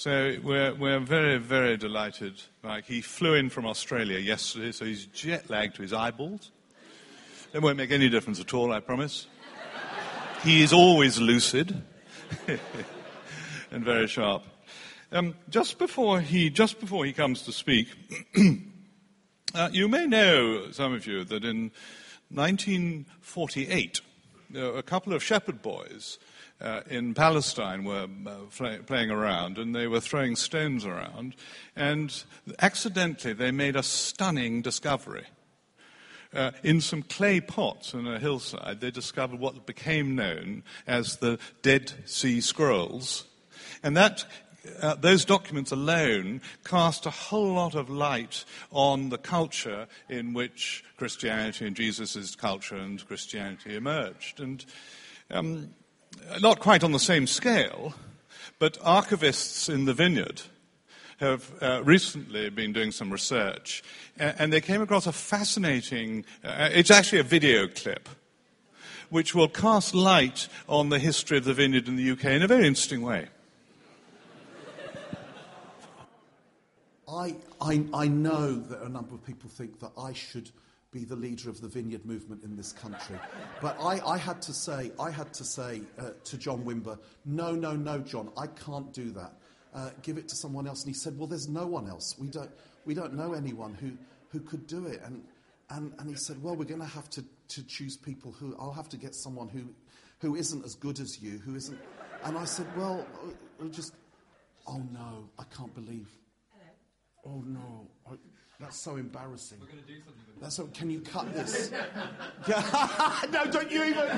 So we're, we're very, very delighted. Mike, he flew in from Australia yesterday, so he's jet lagged to his eyeballs. It won't make any difference at all, I promise. He is always lucid and very sharp. Um, just before he just before he comes to speak, uh, you may know some of you that in 1948, a couple of shepherd boys uh, in Palestine were uh, playing around and they were throwing stones around, and accidentally they made a stunning discovery. Uh, in some clay pots on a hillside, they discovered what became known as the Dead Sea Scrolls. And that uh, those documents alone cast a whole lot of light on the culture in which Christianity and Jesus' culture and Christianity emerged. And um, not quite on the same scale, but archivists in the vineyard have uh, recently been doing some research, and they came across a fascinating, uh, it's actually a video clip, which will cast light on the history of the vineyard in the UK in a very interesting way. I, I, I know that a number of people think that I should be the leader of the vineyard movement in this country. But I, I had to say, I had to say uh, to John Wimber, no, no, no, John, I can't do that. Uh, give it to someone else. And he said, well, there's no one else. We don't, we don't know anyone who, who could do it. And, and, and he said, well, we're going to have to, to choose people who, I'll have to get someone who, who isn't as good as you, who isn't. And I said, well, uh, just, oh no, I can't believe. Hello. Oh no. I, that's so embarrassing. We're going to do something with That's so, can you cut this? no, don't you even.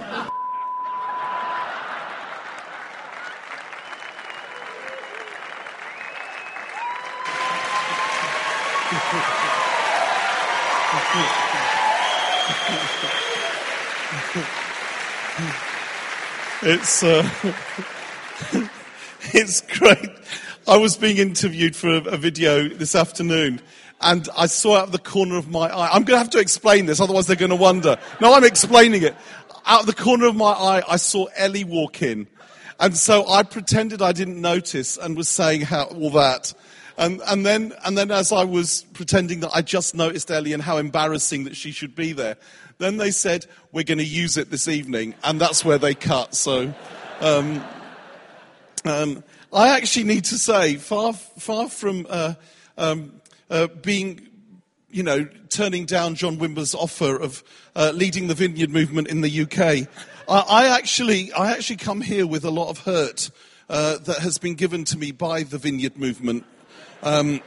it's uh, it's great. I was being interviewed for a, a video this afternoon, and I saw out the corner of my eye. I'm going to have to explain this, otherwise they're going to wonder. No, I'm explaining it. Out of the corner of my eye, I saw Ellie walk in. And so I pretended I didn't notice and was saying how, all that. And, and, then, and then as I was pretending that I just noticed Ellie and how embarrassing that she should be there, then they said, we're going to use it this evening. And that's where they cut. So, um, um, I actually need to say, far, far from uh, um, uh, being, you know, turning down John Wimber's offer of uh, leading the vineyard movement in the UK. I, I, actually, I actually come here with a lot of hurt uh, that has been given to me by the vineyard movement. Um,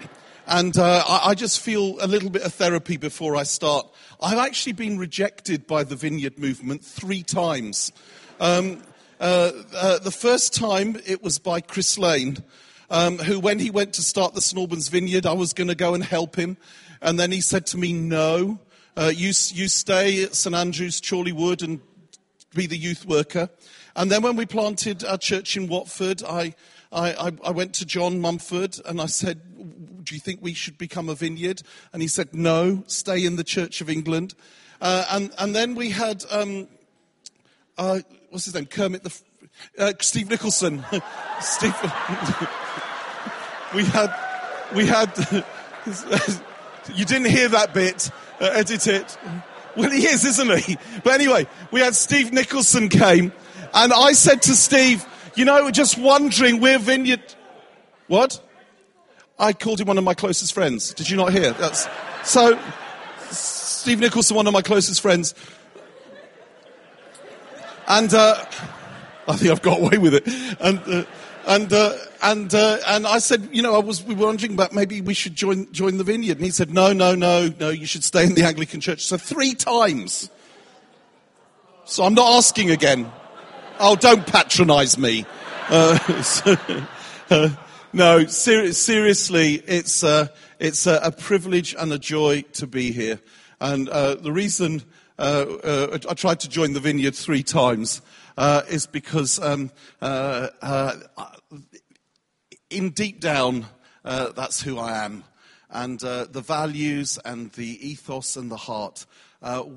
and uh, I, I, just feel a little bit of therapy before I start. I've actually been rejected by the vineyard movement three times. Um, uh, uh, the first time it was by Chris Lane, um, who, when he went to start the St Albans Vineyard, I was going to go and help him. And then he said to me, No, uh, you, you stay at St Andrews, Chorleywood, and be the youth worker. And then when we planted our church in Watford, I, I, I went to John Mumford and I said, Do you think we should become a vineyard? And he said, No, stay in the Church of England. Uh, and, and then we had, um, uh, what's his name? Kermit the. Uh, Steve Nicholson. Steve we had, we had, you didn't hear that bit, uh, edit it. Well, he is, isn't he? But anyway, we had Steve Nicholson came, and I said to Steve, you know, just wondering, we're vineyard. What? I called him one of my closest friends. Did you not hear? That's so. Steve Nicholson, one of my closest friends, and uh, I think I've got away with it. And uh, and uh, and uh, and I said, you know, I was we were wondering about maybe we should join join the vineyard, and he said, no, no, no, no, you should stay in the Anglican Church. So three times. So I'm not asking again. Oh, don't patronise me. Uh, so, uh, no, ser- seriously, it's uh, it's a, a, privilege and a joy to be here, and uh, the reason. I tried to join the vineyard three times uh, is because um, uh, uh, in deep down, uh, that's who I am. And the values and the ethos and the heart,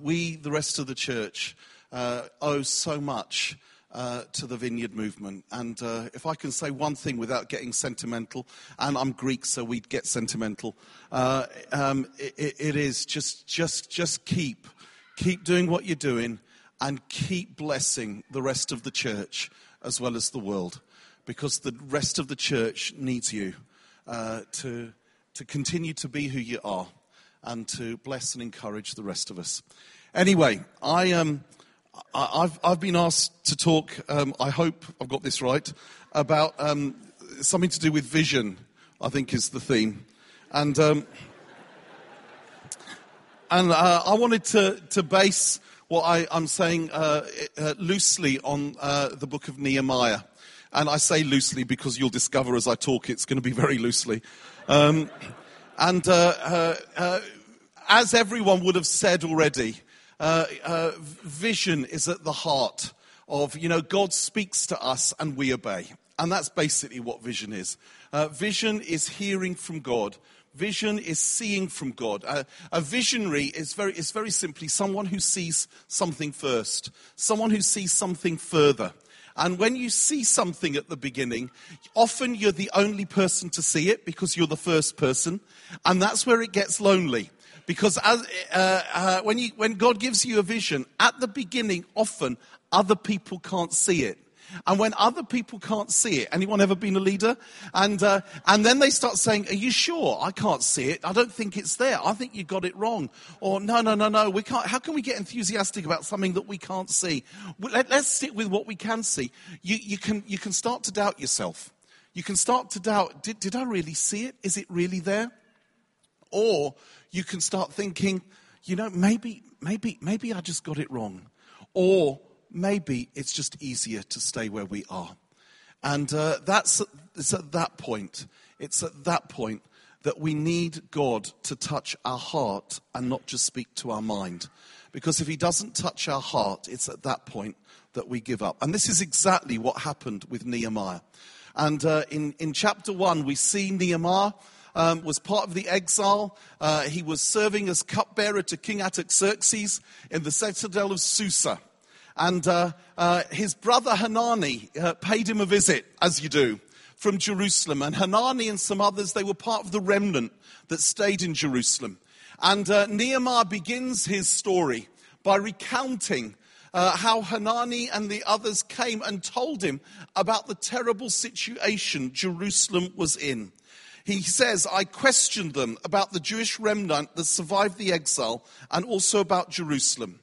we, the rest of the church, owe so much uh, to the vineyard movement. And uh, if I can say one thing without getting sentimental, and I'm Greek, so we'd get sentimental, uh, um, it, it is just, just, just keep, keep doing what you're doing and keep blessing the rest of the church as well as the world because the rest of the church needs you uh, to, to continue to be who you are and to bless and encourage the rest of us. Anyway, I, um, I, have I've been asked to talk, um, I hope I've got this right, about um, something to do with vision, I think is the theme. And, um, and uh, I wanted to, to base what I, am saying uh, uh, loosely on uh, the book of Nehemiah. And I say loosely because you'll discover as I talk it's going to be very loosely. Um, and uh, uh, uh, as everyone would have said already, vision is at the heart of, you know, God speaks to us and we obey. And that's basically what vision is. vision is hearing from God Vision is seeing from God. A, a, visionary is very, is very simply someone who sees something first, someone who sees something further. And when you see something at the beginning, often you're the only person to see it because you're the first person. And that's where it gets lonely. Because as, uh, uh, when, you, when God gives you a vision, at the beginning, often other people can't see it. And when other people can't see it, anyone ever been a leader? And, uh, and then they start saying, Are you sure? I can't see it. I don't think it's there. I think you got it wrong. Or, No, no, no, no. We can't. How can we get enthusiastic about something that we can't see? Let, us stick with what we can see. You, you, can, you can start to doubt yourself. You can start to doubt did, did I really see it? Is it really there? Or you can start thinking, you know, maybe, maybe, maybe I just got it wrong. Or maybe it's just easier to stay where we are. And uh, that's it's at that point, it's at that point that we need God to touch our heart and not just speak to our mind. Because if He doesn't touch our heart, it's at that point that we give up. And this is exactly what happened with Nehemiah. And uh, in, in chapter 1, we see Nehemiah. Um, was part of the exile. Uh, he was serving as cupbearer to King Artaxerxes in the citadel of Susa. And uh, uh, his brother Hanani uh, paid him a visit, as you do, from Jerusalem. And Hanani and some others, they were part of the remnant that stayed in Jerusalem. And uh, Nehemiah begins his story by recounting uh, how Hanani and the others came and told him about the terrible situation Jerusalem was in. He says, I questioned them about the Jewish remnant that survived the exile and also about Jerusalem.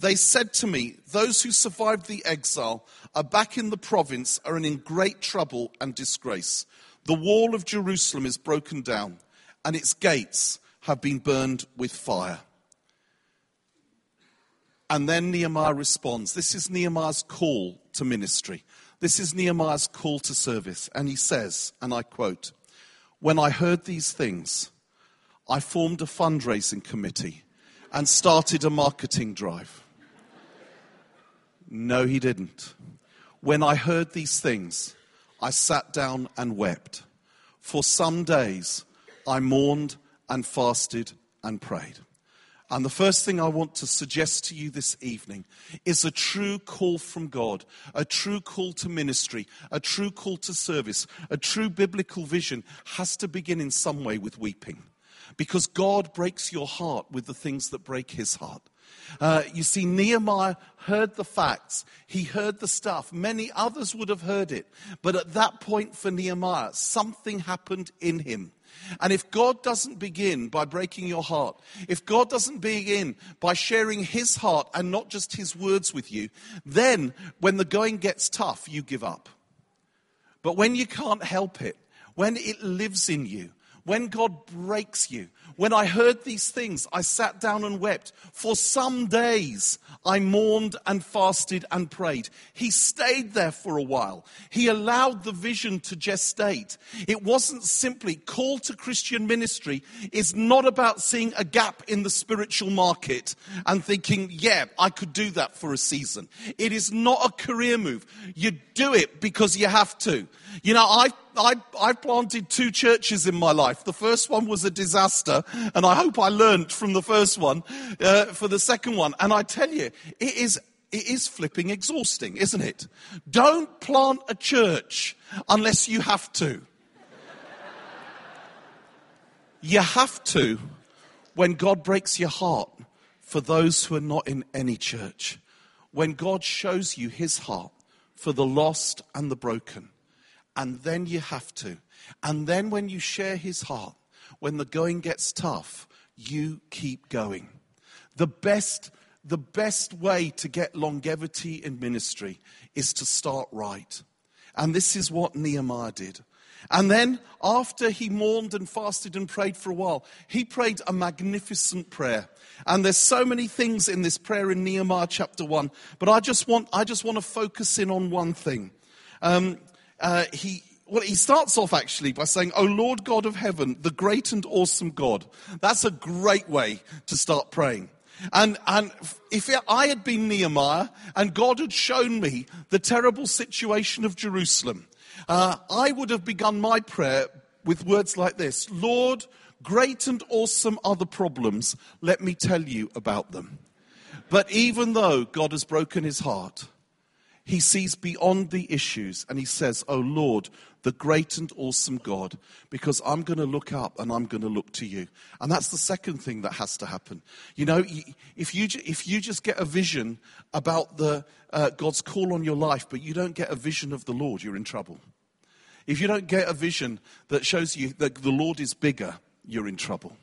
They said to me, Those who survived the exile are back in the province are in great trouble and disgrace. The wall of Jerusalem is broken down, and its gates have been burned with fire. And then Nehemiah responds. This is Nehemiah's call to ministry. This is Nehemiah's call to service. And he says, and I quote, When I heard these things, I formed a fundraising committee and started a marketing drive. No, he didn't. When I heard these things, I sat down and wept. For some days, I mourned and fasted and prayed. And the first thing I want to suggest to you this evening is a true call from God, a true call to ministry, a true call to service, a true biblical vision has to begin in some way with weeping. Because God breaks your heart with the things that break his heart. Uh, you see, Nehemiah heard the facts. He heard the stuff. Many others would have heard it. But at that point for Nehemiah, something happened in him. And if God doesn't begin by breaking your heart, if God doesn't begin by sharing his heart and not just his words with you, then when the going gets tough, you give up. But when you can't help it, when it lives in you, when God breaks you, when I heard these things, I sat down and wept. For some days, I mourned and fasted and prayed. He stayed there for a while. He allowed the vision to gestate. It wasn't simply call to Christian ministry is not about seeing a gap in the spiritual market and thinking, yeah, I could do that for a season. It is not a career move. You do it because you have to. You know, I I, I planted two churches in my life. The first one was a disaster, and I hope I learned from the first one uh, for the second one. And I tell you, it is it is flipping exhausting, isn't it? Don't plant a church unless you have to. you have to when God breaks your heart for those who are not in any church. When God shows you his heart for the lost and the broken. And then you have to. And then when you share his heart, when the going gets tough, you keep going. The best, the best way to get longevity in ministry is to start right. And this is what Nehemiah did. And then, after he mourned and fasted and prayed for a while, he prayed a magnificent prayer. And there's so many things in this prayer in Nehemiah chapter 1, but I just want, I just want to focus in on one thing. Um, uh, he, well, he starts off actually by saying, Oh Lord God of heaven, the great and awesome God. That's a great way to start praying. And, and if I had been Nehemiah and God had shown me the terrible situation of Jerusalem, uh, I would have begun my prayer with words like this Lord, great and awesome are the problems. Let me tell you about them. But even though God has broken his heart, he sees beyond the issues and he says, Oh Lord, the great and awesome God, because I'm going to look up and I'm going to look to you. And that's the second thing that has to happen. You know, if you, if you just get a vision about the, uh, God's call on your life, but you don't get a vision of the Lord, you're in trouble. If you don't get a vision that shows you that the Lord is bigger, you're in trouble.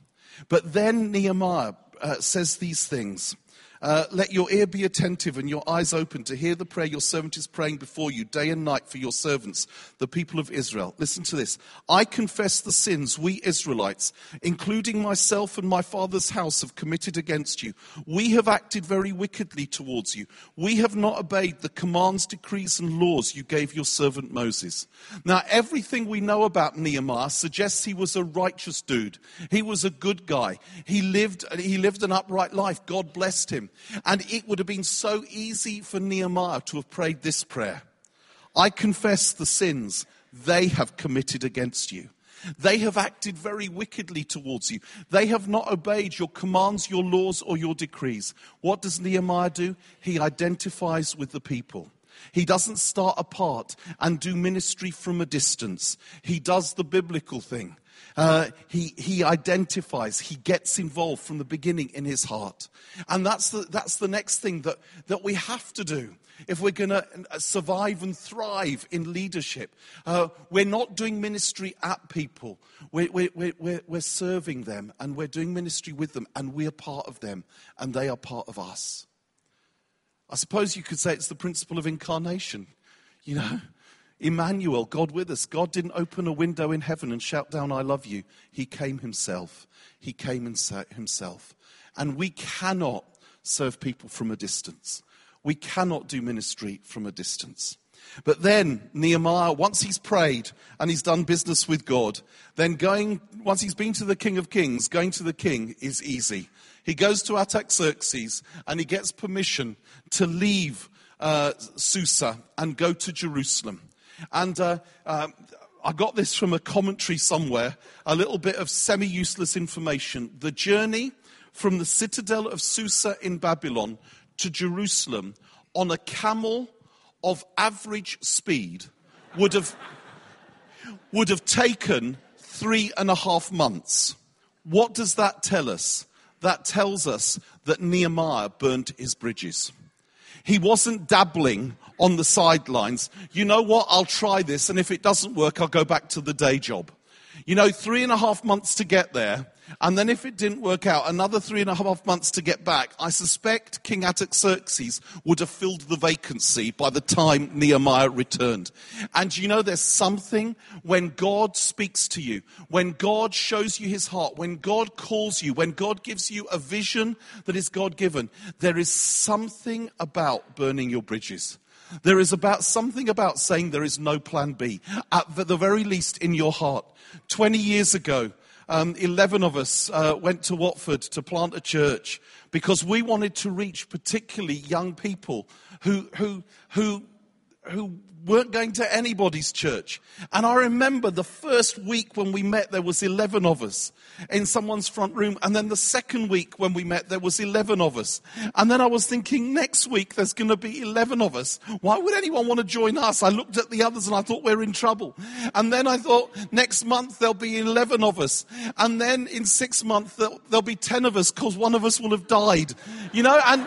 But then Nehemiah uh, says these things. Uh, let your ear be attentive and your eyes open to hear the prayer your servant is praying before you day and night for your servants, the people of Israel. Listen to this. I confess the sins we Israelites, including myself and my father's house, have committed against you. We have acted very wickedly towards you. We have not obeyed the commands, decrees, and laws you gave your servant Moses. Now, everything we know about Nehemiah suggests he was a righteous dude. He was a good guy. He lived, he lived an upright life. God blessed him. And it would have been so easy for Nehemiah to have prayed this prayer I confess the sins they have committed against you. They have acted very wickedly towards you. They have not obeyed your commands, your laws, or your decrees. What does Nehemiah do? He identifies with the people. He doesn't start apart and do ministry from a distance. He does the biblical thing. Uh, he, he identifies, he gets involved from the beginning in his heart. And that's the, that's the next thing that, that we have to do if we're going to uh, survive and thrive in leadership. Uh, we're not doing ministry at people, we're, we're, we're, we're serving them and we're doing ministry with them, and we're part of them, and they are part of us. I suppose you could say it's the principle of incarnation. You know, Emmanuel, God with us. God didn't open a window in heaven and shout down, I love you. He came himself. He came himself. And we cannot serve people from a distance. We cannot do ministry from a distance. But then Nehemiah, once he's prayed and he's done business with God, then going, once he's been to the King of Kings, going to the king is easy. He goes to Artaxerxes and he gets permission to leave uh, Susa and go to Jerusalem. And uh, uh, I got this from a commentary somewhere, a little bit of semi useless information. The journey from the citadel of Susa in Babylon to Jerusalem on a camel of average speed would have, would have taken three and a half months. What does that tell us? That tells us that Nehemiah burnt his bridges. He wasn't dabbling on the sidelines. You know what? I'll try this, and if it doesn't work, I'll go back to the day job. You know, three and a half months to get there, and then if it didn't work out, another three and a half months to get back. I suspect King Artaxerxes would have filled the vacancy by the time Nehemiah returned. And you know, there's something when God speaks to you, when God shows you his heart, when God calls you, when God gives you a vision that is God given, there is something about burning your bridges. There is about something about saying there is no plan B, at the very least in your heart. 20 years ago, um, 11 of us uh, went to Watford to plant a church because we wanted to reach particularly young people who, who, who, who weren't going to anybody's church. And I remember the first week when we met, there was 11 of us in someone's front room. And then the second week when we met, there was 11 of us. And then I was thinking, next week there's going to be 11 of us. Why would anyone want to join us? I looked at the others and I thought we're in trouble. And then I thought, next month there'll be 11 of us. And then in six months there'll, there'll be 10 of us because one of us will have died. You know, and,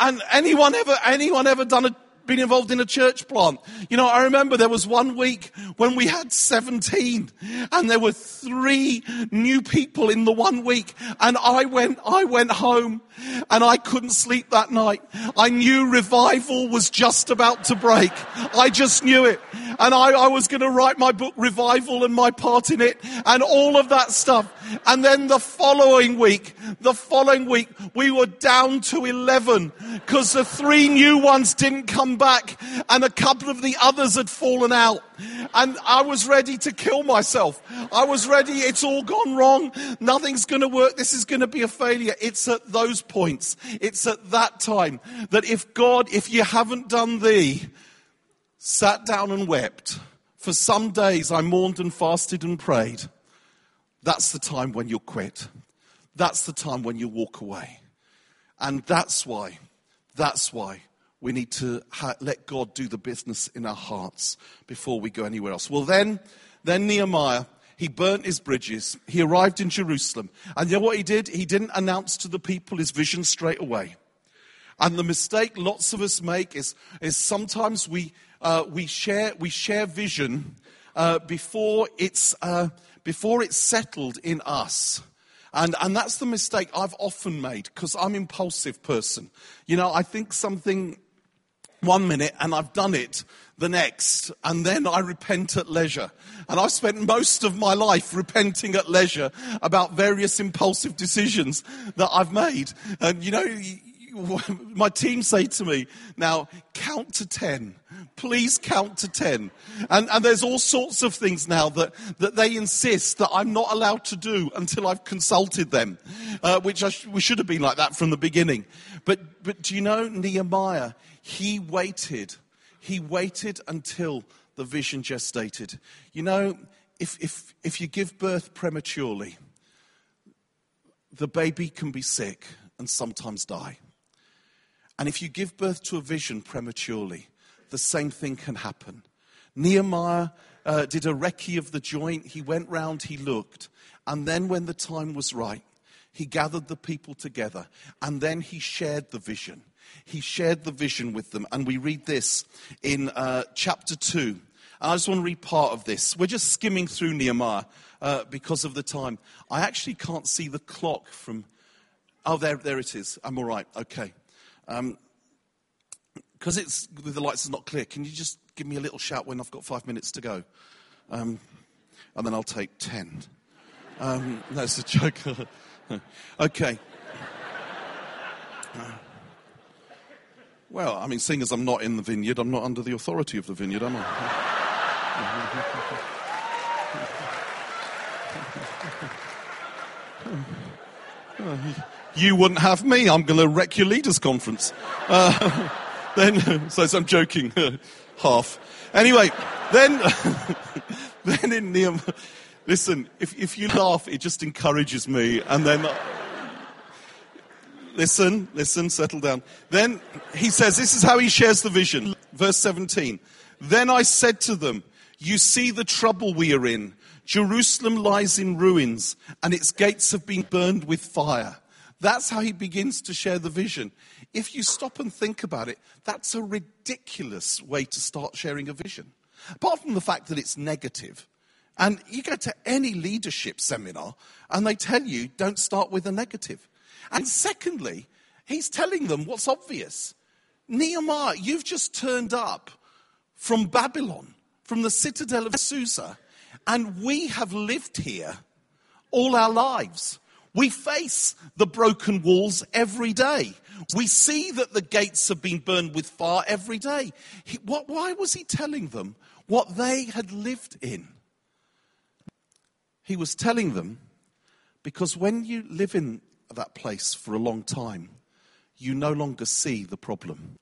and anyone ever, anyone ever done a been involved in a church plant. You know, I remember there was one week when we had 17 and there were three new people in the one week and I went, I went home and I couldn't sleep that night. I knew revival was just about to break. I just knew it. And I, I was going to write my book, Revival, and my part in it, and all of that stuff. And then the following week, the following week, we were down to 11 because the three new ones didn't come back and a couple of the others had fallen out. And I was ready to kill myself. I was ready. It's all gone wrong. Nothing's going to work. This is going to be a failure. It's at those points. It's at that time that if God, if you haven't done thee, sat down and wept, for some days I mourned and fasted and prayed, that's the time when you'll quit. That's the time when you walk away. And that's why, that's why we need to ha- let God do the business in our hearts before we go anywhere else. Well, then, then Nehemiah, he burnt his bridges. He arrived in Jerusalem. And you know what he did? He didn't announce to the people his vision straight away. And the mistake lots of us make is, is sometimes we, uh, we, share, we share vision uh, before, it's, uh, before it's settled in us. And, and that's the mistake I've often made because I'm impulsive person. You know, I think something one minute and I've done it the next, and then I repent at leisure. And I've spent most of my life repenting at leisure about various impulsive decisions that I've made. And you know, my team say to me, now count to 10. Please count to 10. And, and there's all sorts of things now that, that they insist that I'm not allowed to do until I've consulted them, uh, which sh- we should have been like that from the beginning. But, but do you know, Nehemiah, he waited. He waited until the vision gestated. You know, if, if, if you give birth prematurely, the baby can be sick and sometimes die. And if you give birth to a vision prematurely, the same thing can happen. Nehemiah uh, did a recce of the joint. He went round, he looked. And then, when the time was right, he gathered the people together. And then he shared the vision. He shared the vision with them. And we read this in uh, chapter 2. And I just want to read part of this. We're just skimming through Nehemiah uh, because of the time. I actually can't see the clock from. Oh, there, there it is. I'm all right. Okay. Because um, it's the lights is not clear, can you just give me a little shout when I've got five minutes to go? Um, and then I'll take ten. Um, it's a joke. okay. Well, I mean, seeing as I'm not in the vineyard, I'm not under the authority of the vineyard, am I? you wouldn't have me. I'm going to wreck your leaders' conference. Uh, then, so I'm joking, half. Anyway, then, then in Nehemiah, listen, if, if you laugh, it just encourages me. And then, listen, listen, settle down. Then he says, this is how he shares the vision. Verse 17. Then I said to them, you see the trouble we are in. Jerusalem lies in ruins and its gates have been burned with fire. That's how he begins to share the vision. If you stop and think about it, that's a ridiculous way to start sharing a vision. Apart from the fact that it's negative. And you go to any leadership seminar and they tell you don't start with a negative. And secondly, he's telling them what's obvious. Nehemiah, you've just turned up from Babylon, from the citadel of Susa, and we have lived here all our lives. We face the broken walls every day. We see that the gates have been burned with fire every day. He, what, why was he telling them what they had lived in? He was telling them because when you live in that place for a long time, you no longer see the problem.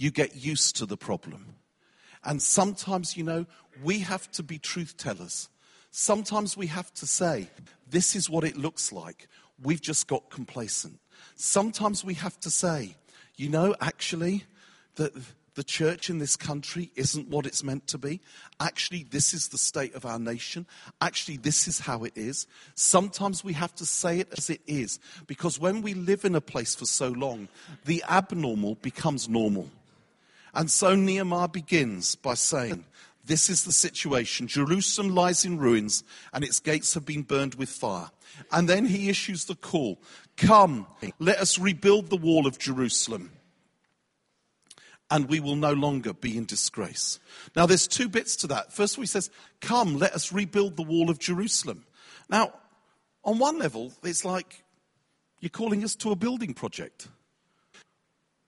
you get used to the problem. And sometimes, you know, we have to be truth tellers. Sometimes we have to say, this is what it looks like. We've just got complacent. Sometimes we have to say, you know, actually, that the church in this country isn't what it's meant to be. Actually, this is the state of our nation. Actually, this is how it is. Sometimes we have to say it as it is because when we live in a place for so long, the abnormal becomes normal. And so Nehemiah begins by saying, This is the situation. Jerusalem lies in ruins, and its gates have been burned with fire. And then he issues the call Come, let us rebuild the wall of Jerusalem and we will no longer be in disgrace. Now, there's two bits to that. First of all, he says, Come, let us rebuild the wall of Jerusalem. Now, on one level, it's like you're calling us to a building project.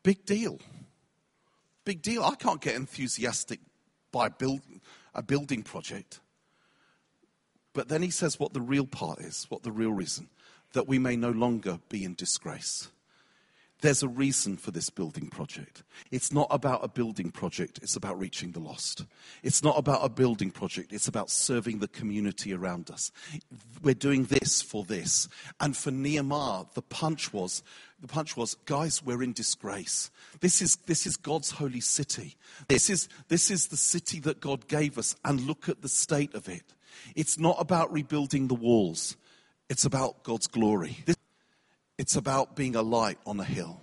Big deal. Big deal. I can't get enthusiastic by build, a building project. But then he says what the real part is, what the real reason that we may no longer be in disgrace. There's a reason for this building project. It's not about a building project, it's about reaching the lost. It's not about a building project, it's about serving the community around us. We're doing this for this. And for Nehemiah, the punch was the punch was, guys, we're in disgrace. This is, this is God's holy city. This is, this is the city that God gave us, and look at the state of it. It's not about rebuilding the walls, it's about God's glory. This it's about being a light on a hill.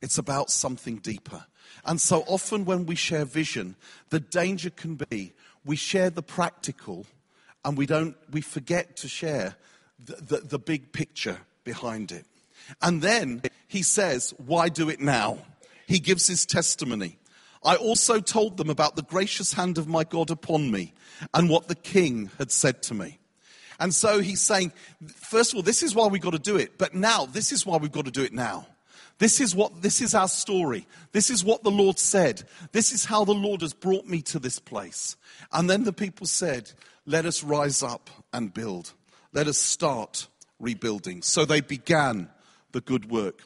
It's about something deeper. And so often when we share vision, the danger can be we share the practical and we don't we forget to share the, the, the big picture behind it. And then he says, Why do it now? He gives his testimony. I also told them about the gracious hand of my God upon me and what the king had said to me. And so he's saying, first of all, this is why we've got to do it, but now, this is why we've got to do it now. This is what, this is our story. This is what the Lord said. This is how the Lord has brought me to this place. And then the people said, let us rise up and build. Let us start rebuilding. So they began the good work.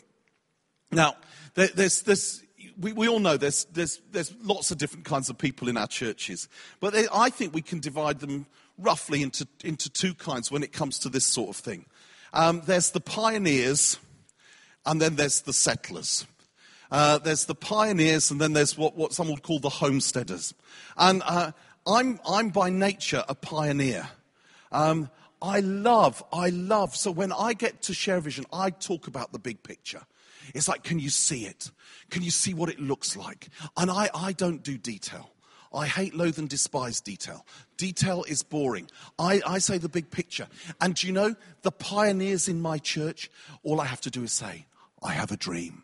Now, there's, this we, we all know there's, there's, there's lots of different kinds of people in our churches, but they, I think we can divide them roughly into, into two kinds when it comes to this sort of thing. Um, there's the pioneers, and then there's the settlers. Uh, there's the pioneers, and then there's what, what some would call the homesteaders. And uh, I'm, I'm by nature a pioneer. Um, I love, I love. So when I get to share vision, I talk about the big picture. It's like, can you see it? Can you see what it looks like? And I, I don't do detail. I hate, loathe, and despise detail. Detail is boring. I, I say the big picture. And do you know, the pioneers in my church, all I have to do is say, I have a dream.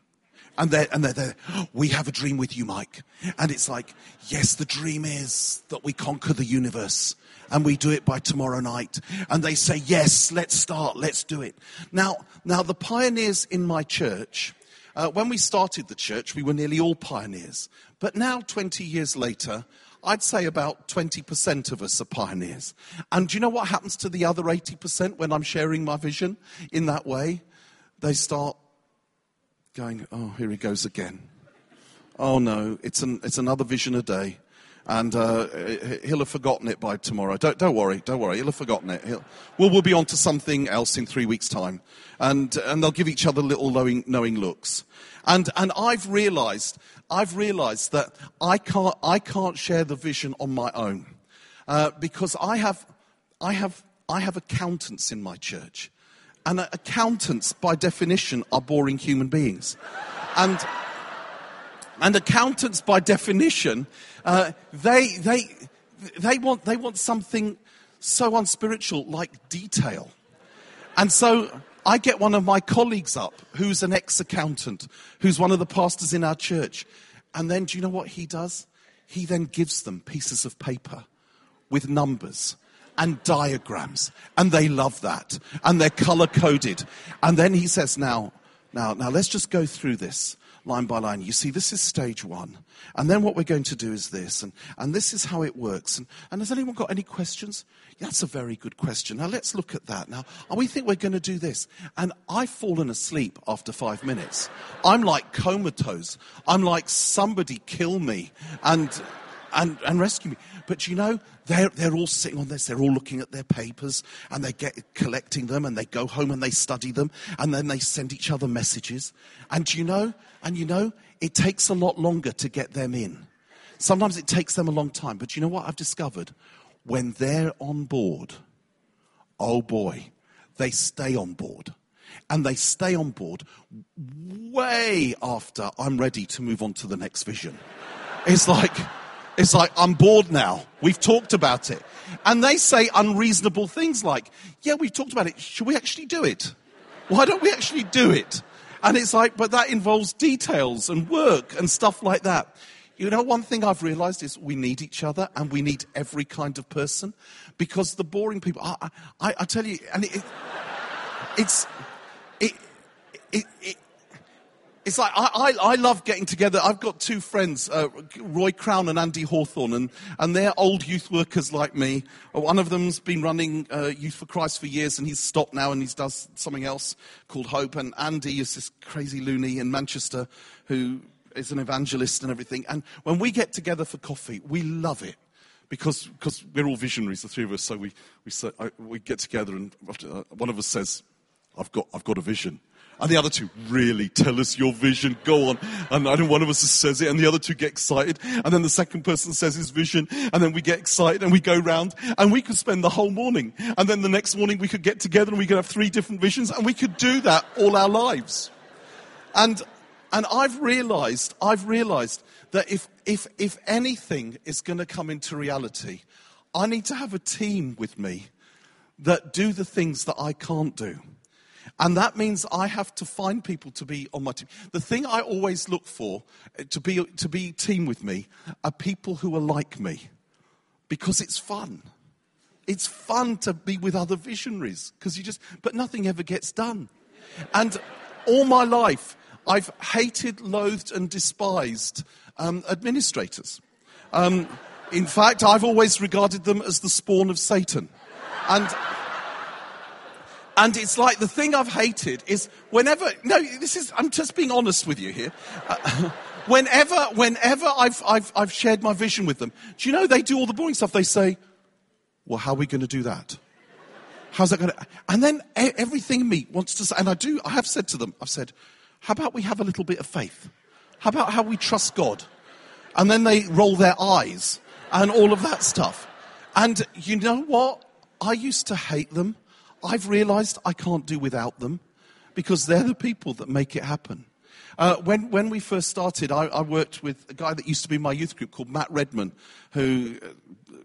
And they're, and they're there, we have a dream with you, Mike. And it's like, yes, the dream is that we conquer the universe and we do it by tomorrow night. And they say, yes, let's start, let's do it. Now, now the pioneers in my church, uh, when we started the church, we were nearly all pioneers. But now, 20 years later, I'd say about 20% of us are pioneers. And do you know what happens to the other 80% when I'm sharing my vision in that way? They start going, oh, here he goes again. Oh no, it's, an, it's another vision a day and uh, he'll have forgotten it by tomorrow. Don't, don't worry, don't worry, he'll have forgotten it. He'll, we'll, we'll be on to something else in three weeks' time. And, and they'll give each other little knowing, knowing looks. And, and I've realized, I've realized that I can't, I can't share the vision on my own. Uh, because I have, I, have, I have accountants in my church. And accountants, by definition, are boring human beings. And, and accountants, by definition, uh, they, they, they, want, they want something so unspiritual like detail. And so I get one of my colleagues up who's an ex accountant, who's one of the pastors in our church. And then do you know what he does? He then gives them pieces of paper with numbers and diagrams. And they love that. And they're color coded. And then he says, now, now, now let's just go through this. Line by line. You see, this is stage one. And then what we're going to do is this. And, and this is how it works. And, and has anyone got any questions? That's a very good question. Now let's look at that. Now, we think we're going to do this. And I've fallen asleep after five minutes. I'm like comatose. I'm like, somebody kill me and, and, and rescue me. But you know, they're, they're all sitting on this, they're all looking at their papers and they get collecting them and they go home and they study them and then they send each other messages. And you know, and you know, it takes a lot longer to get them in. Sometimes it takes them a long time. But you know what I've discovered? When they're on board, oh boy, they stay on board. And they stay on board way after I'm ready to move on to the next vision. It's like, it's like, I'm bored now. We've talked about it. And they say unreasonable things like, yeah, we've talked about it. Should we actually do it? Why don't we actually do it? And it's like, but that involves details and work and stuff like that. You know, one thing I've realized is we need each other and we need every kind of person because the boring people, I, I, I tell you, and it, it, it's, it, it, it it's like I, I, I, love getting together. I've got two friends, uh, Roy Crowne and Andy Hawthorne, and, and they're old youth workers like me. One of them's been running uh, Youth for Christ for years, and he's stopped now, and he does something else called Hope. And Andy is this crazy loony in Manchester who is an evangelist and everything. And when we get together for coffee, we love it because because we're all visionaries, the three of us. So we we, we get together, and uh, one of us says, "I've got I've got a vision." And the other two, really, tell us your vision, go on. And I one of us says it, and the other two get excited. And then the second person says his vision, and then we get excited, and we go round, and we could spend the whole morning. And then the next morning we could get together, and we could have three different visions, and we could do that all our lives. And, and I've realized, I've realized that if, if, if anything is going to come into reality, I need to have a team with me that do the things that I can't do. And that means I have to find people to be on my team. The thing I always look for uh, to be, to be team with me are people who are like me because it's fun. It's fun to be with other visionaries because you just, but nothing ever gets done. And all my life, I've hated, loathed, and despised um, administrators. Um, in fact, I've always regarded them as the spawn of Satan. And and it's like the thing I've hated is whenever, no, this is, I'm just being honest with you here. Uh, whenever, whenever I've, I've, I've shared my vision with them, do you know they do all the boring stuff? They say, well, how are we going to do that? How's that going to, and then everything in me wants to say, and I do, I have said to them, I've said, how about we have a little bit of faith? How about how we trust God? And then they roll their eyes and all of that stuff. And you know what? I used to hate them. I've realized I can't do without them because they're the people that make it happen. Uh, when, when we first started, I, I, worked with a guy that used to be my youth group called Matt Redman, who uh,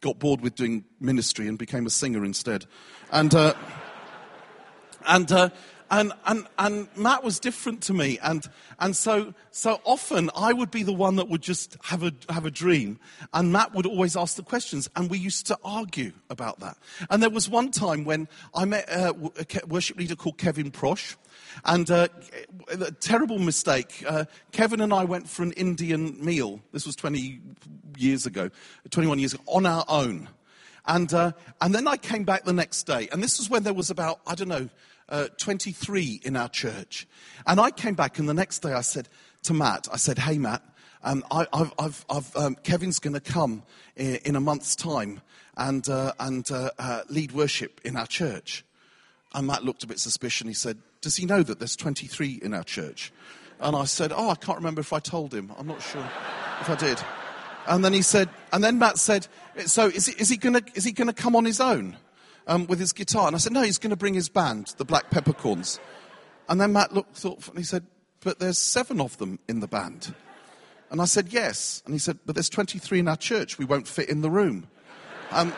got bored with doing ministry and became a singer instead. And, uh, and uh, and, and, and Matt was different to me. And, and so, so often I would be the one that would just have a, have a dream. And Matt would always ask the questions. And we used to argue about that. And there was one time when I met a, a worship leader called Kevin Prosch. And uh, a terrible mistake. Uh, Kevin and I went for an Indian meal. This was 20 years ago, 21 years ago, on our own. And, uh, and then I came back the next day. And this was when there was about, I don't know, uh, 23 in our church. And I came back, and the next day I said to Matt, I said, Hey, Matt, um, I, have I've, I've, um, Kevin's going to come in, in, a month's time and, uh, and uh, uh, lead worship in our church. And Matt looked a bit suspicious. He said, Does he know that there's 23 in our church? And I said, Oh, I can't remember if I told him. I'm not sure if I did. And then he said, and then Matt said, So is he, is he going to come on his own? Um, with his guitar. And I said, no, he's going to bring his band, the Black Peppercorns. And then Matt looked thoughtful and he said, but there's seven of them in the band. And I said, yes. And he said, but there's 23 in our church. We won't fit in the room. Um,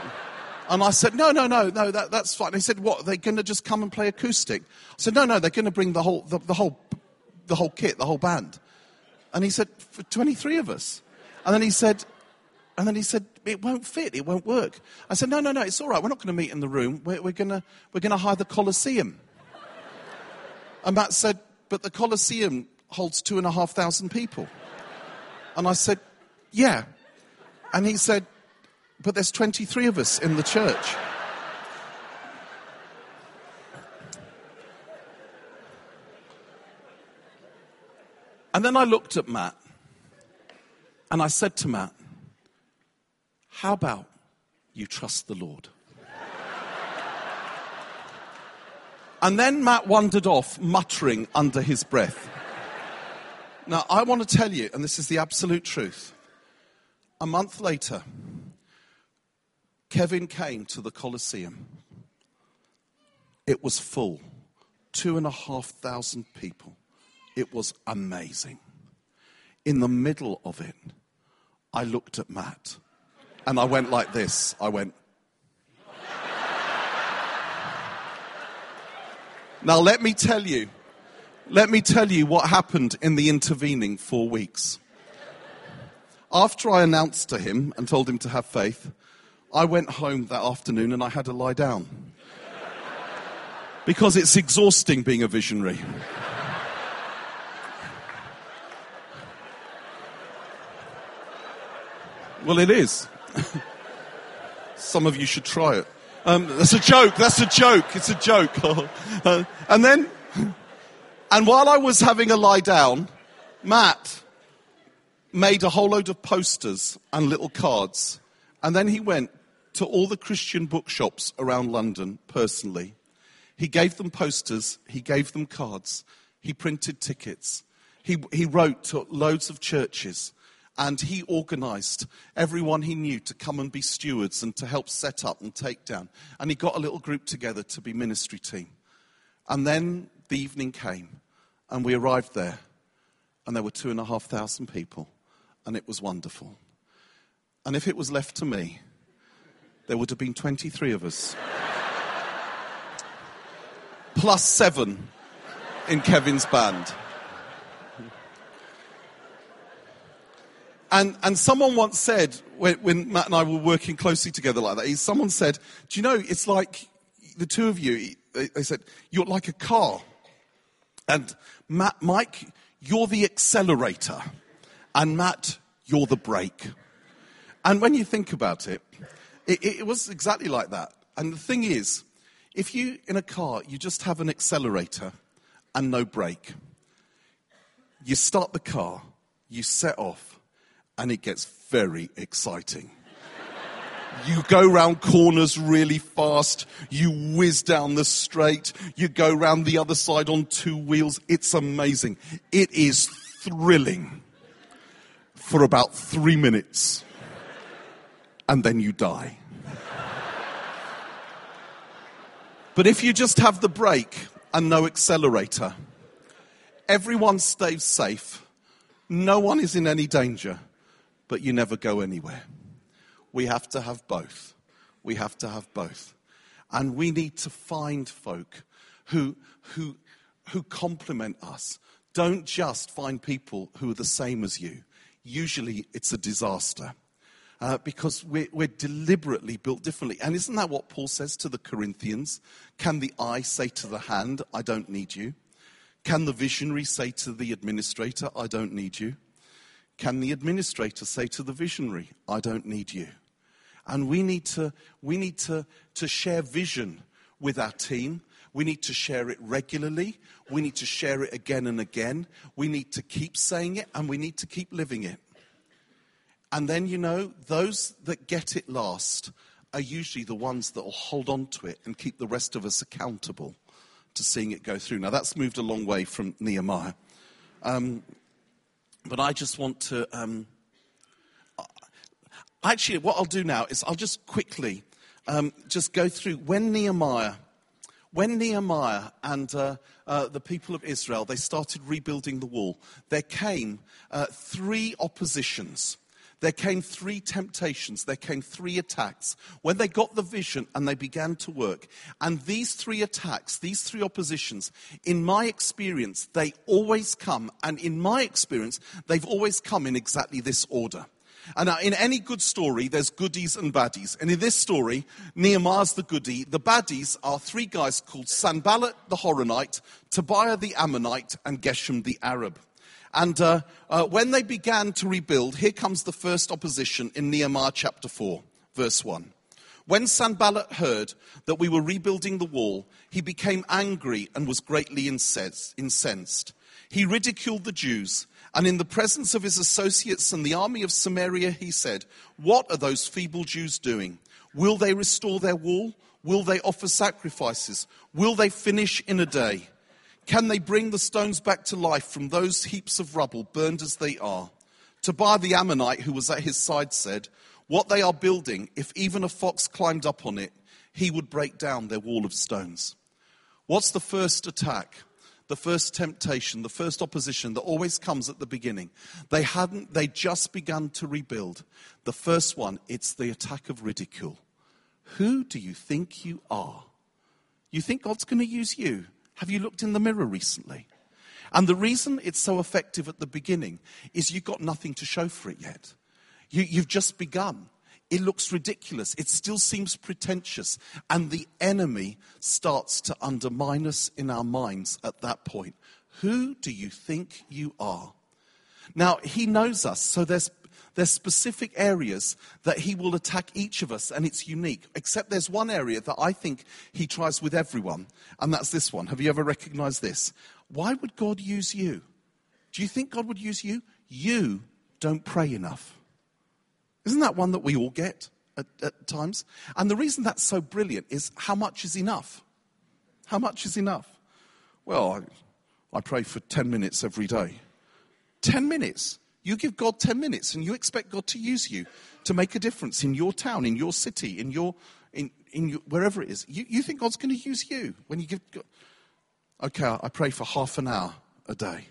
and I said, no, no, no, no, that, that's fine. he said, what, they're going to just come and play acoustic? I said, no, no, they're going to bring the whole, the, the, whole, the whole kit, the whole band. And he said, for 23 of us. And then he said, and then he said, it won't fit, it won't work. I said, no, no, no, it's all right. We're not going to meet in the room. We're, we're going we're gonna hire the Colosseum. and Matt said, but the Colosseum, holds two and a half thousand people. And I said, Yeah. And he said, But there's 23 of us in the church. And then I looked at Matt and I said to Matt, How about you trust the Lord? and then Matt wandered off, muttering under his breath. Now, I want to tell you, and this is the absolute truth. A month later, Kevin came to the Colosseum. It was full, two and a half thousand people. It was amazing. In the middle of it, I looked at Matt and I went like this. I went, Now, let me tell you, let me tell you what happened in the intervening four weeks. After I announced to him and told him to have faith, I went home that afternoon and I had to lie down. Because it's exhausting being a visionary. Well, it is. Some of you should try it. Um, that's a joke. That's a joke. It's a joke. uh, and then, and while I was having a lie down, Matt made a whole load of posters and little cards. And then he went to all the Christian bookshops around London personally. He gave them posters, he gave them cards, he printed tickets, he, he wrote to loads of churches and he organized everyone he knew to come and be stewards and to help set up and take down. And he got a little group together to be ministry team. And then the evening came, and we arrived there, and there were two and a half thousand people, and it was wonderful. And if it was left to me, there would have been 23 of us. Plus seven in Kevin's band. And, and someone once said, when, when, Matt and I were working closely together like that, he, someone said, Do you know, it's like the two of you, they, they said, You're like a car. And Matt, Mike, you're the accelerator. And Matt, you're the brake. And when you think about it, it, it was exactly like that. And the thing is, if you, in a car, you just have an accelerator and no brake, you start the car, you set off, and it gets very exciting. You go round corners really fast. You whiz down the straight. You go round the other side on two wheels. It's amazing. It is thrilling for about three minutes. And then you die. But if you just have the brake and no accelerator, everyone stays safe. No one is in any danger but you never go anywhere. We have to have both. We have to have both. And we need to find folk who, who, who complement us. Don't just find people who are the same as you. Usually it's a disaster. Uh, because we're, we're, deliberately built differently. And isn't that what Paul says to the Corinthians? Can the eye say to the hand, I don't need you? Can the visionary say to the administrator, I don't need you? Can the administrator say to the visionary, I don't need you? And we need to, we need to, to share vision with our team. We need to share it regularly. We need to share it again and again. We need to keep saying it and we need to keep living it. And then, you know, those that get it last are usually the ones that will hold on to it and keep the rest of us accountable to seeing it go through. Now, that's moved a long way from Nehemiah. Um, but I just want to. Um, actually, what I'll do now is I'll just quickly um, just go through when Nehemiah. When Nehemiah and uh, uh, the people of Israel they started rebuilding the wall, there came uh, three oppositions there came three temptations, there came three attacks. When they got the vision and they began to work, and these three attacks, these three oppositions, in my experience, they always come, and in my experience, they've always come in exactly this order. And in any good story, there's goodies and baddies. And in this story, Nehemiah's the goodie. The baddies are three guys called Sanballat the Horonite, Tobiah the Ammonite, and Geshem the Arab. And uh, uh, when they began to rebuild, here comes the first opposition in Nehemiah chapter 4, verse 1. When Sanballat heard that we were rebuilding the wall, he became angry and was greatly incensed. He ridiculed the Jews, and in the presence of his associates and the army of Samaria, he said, What are those feeble Jews doing? Will they restore their wall? Will they offer sacrifices? Will they finish in a day? Can they bring the stones back to life from those heaps of rubble, burned as they are? Tobiah the Ammonite, who was at his side, said, What they are building, if even a fox climbed up on it, he would break down their wall of stones. What's the first attack? The first temptation, the first opposition that always comes at the beginning. They hadn't, they just begun to rebuild. The first one, it's the attack of ridicule. Who do you think you are? You think God's going to use you? Have you looked in the mirror recently? And the reason it's so effective at the beginning is you've got nothing to show for it yet. You, you've just begun. It looks ridiculous. It still seems pretentious. And the enemy starts to undermine us in our minds at that point. Who do you think you are? Now, he knows us, so there's there's specific areas that he will attack each of us, and it's unique. Except there's one area that I think he tries with everyone, and that's this one. Have you ever recognized this? Why would God use you? Do you think God would use you? You don't pray enough. Isn't that one that we all get at, at times? And the reason that's so brilliant is how much is enough? How much is enough? Well, I, I pray for 10 minutes every day. 10 minutes. You give God 10 minutes and you expect God to use you to make a difference in your town, in your city, in your, in, in your, wherever it is. You, you think God's going to use you when you give God. Okay, I pray for half an hour a day.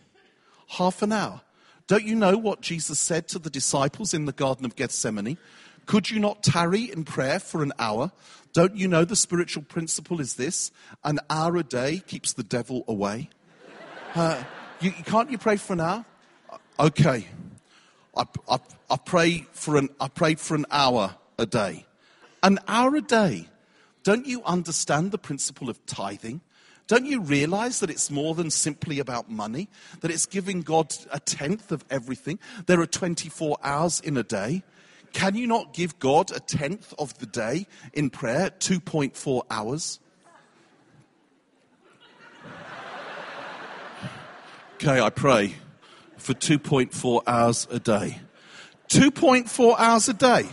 Half an hour. Don't you know what Jesus said to the disciples in the Garden of Gethsemane? Could you not tarry in prayer for an hour? Don't you know the spiritual principle is this? An hour a day keeps the devil away. Uh, you, can't you pray for an hour? Okay, I, I, I, pray for an, I prayed for an hour a day. An hour a day. Don't you understand the principle of tithing? Don't you realize that it's more than simply about money? That it's giving God a tenth of everything? There are 24 hours in a day. Can you not give God a tenth of the day in prayer, 2.4 hours? Okay, I pray for 2.4 hours a day. 2.4 hours a day.